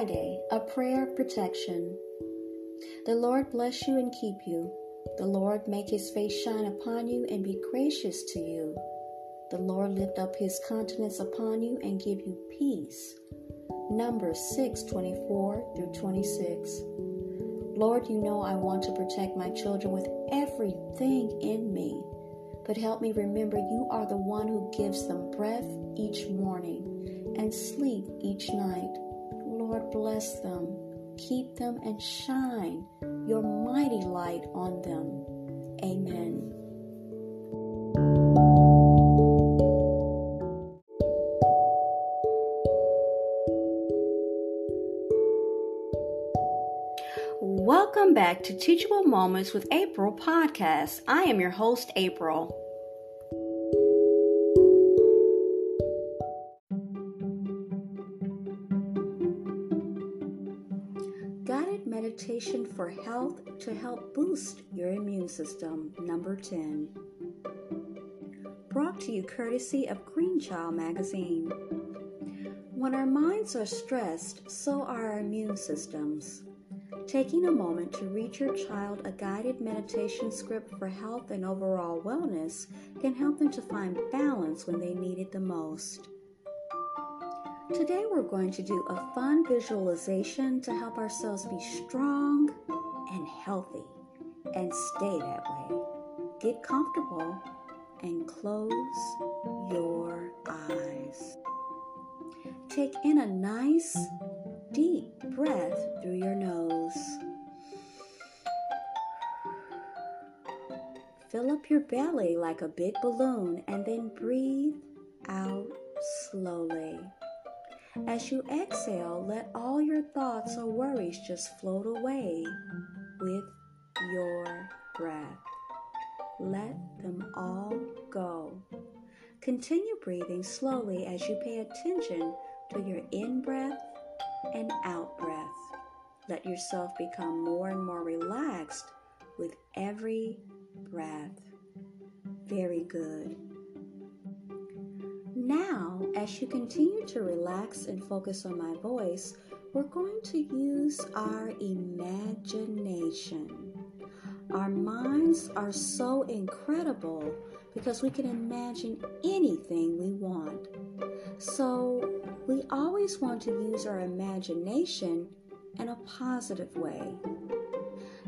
Friday, a prayer of protection. The Lord bless you and keep you. The Lord make his face shine upon you and be gracious to you. The Lord lift up his countenance upon you and give you peace. Numbers 6 24 through 26. Lord, you know I want to protect my children with everything in me. But help me remember you are the one who gives them breath each morning and sleep each night. Lord, bless them, keep them, and shine your mighty light on them. Amen. Welcome back to Teachable Moments with April podcast. I am your host, April. Guided meditation for health to help boost your immune system, number 10. Brought to you courtesy of Green Child magazine. When our minds are stressed, so are our immune systems. Taking a moment to read your child a guided meditation script for health and overall wellness can help them to find balance when they need it the most. Today, we're going to do a fun visualization to help ourselves be strong and healthy and stay that way. Get comfortable and close your eyes. Take in a nice, deep breath through your nose. Fill up your belly like a big balloon and then breathe out slowly. As you exhale, let all your thoughts or worries just float away with your breath. Let them all go. Continue breathing slowly as you pay attention to your in breath and out breath. Let yourself become more and more relaxed with every breath. Very good. Now, as you continue to relax and focus on my voice, we're going to use our imagination. Our minds are so incredible because we can imagine anything we want. So, we always want to use our imagination in a positive way.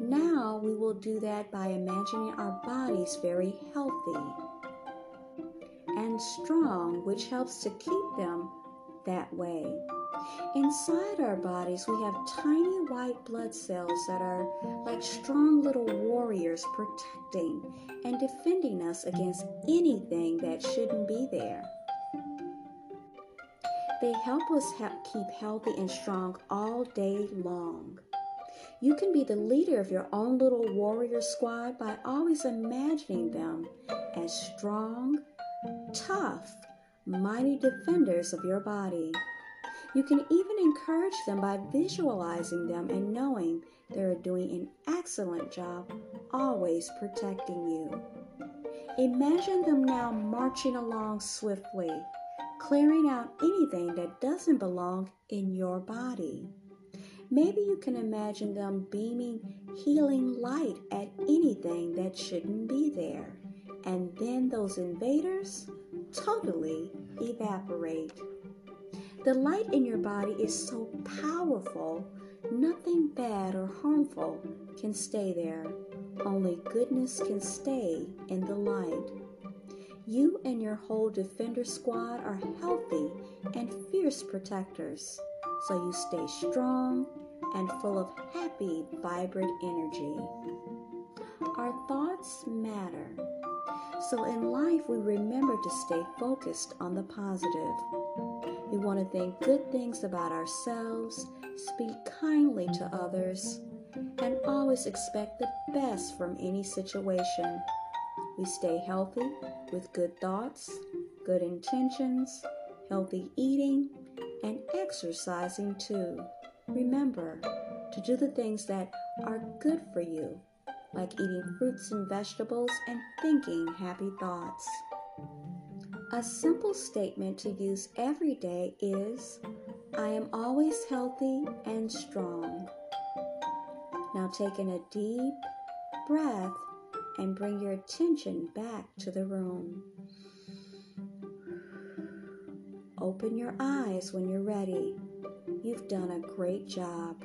Now, we will do that by imagining our bodies very healthy and strong, which helps to keep them that way. Inside our bodies, we have tiny white blood cells that are like strong little warriors protecting and defending us against anything that shouldn't be there. They help us keep healthy and strong all day long. You can be the leader of your own little warrior squad by always imagining them as strong, tough, mighty defenders of your body. You can even encourage them by visualizing them and knowing they're doing an excellent job always protecting you. Imagine them now marching along swiftly, clearing out anything that doesn't belong in your body. Maybe you can imagine them beaming healing light at anything that shouldn't be there, and then those invaders totally evaporate. The light in your body is so powerful, nothing bad or harmful can stay there. Only goodness can stay in the light. You and your whole Defender squad are healthy and fierce protectors, so you stay strong and full of happy, vibrant energy. Our thoughts matter. So in life, we remember to stay focused on the positive. We want to think good things about ourselves, speak kindly to others, and always expect the best from any situation. We stay healthy with good thoughts, good intentions, healthy eating, and exercising too. Remember to do the things that are good for you, like eating fruits and vegetables and thinking happy thoughts. A simple statement to use every day is I am always healthy and strong. Now take in a deep breath and bring your attention back to the room. Open your eyes when you're ready. You've done a great job.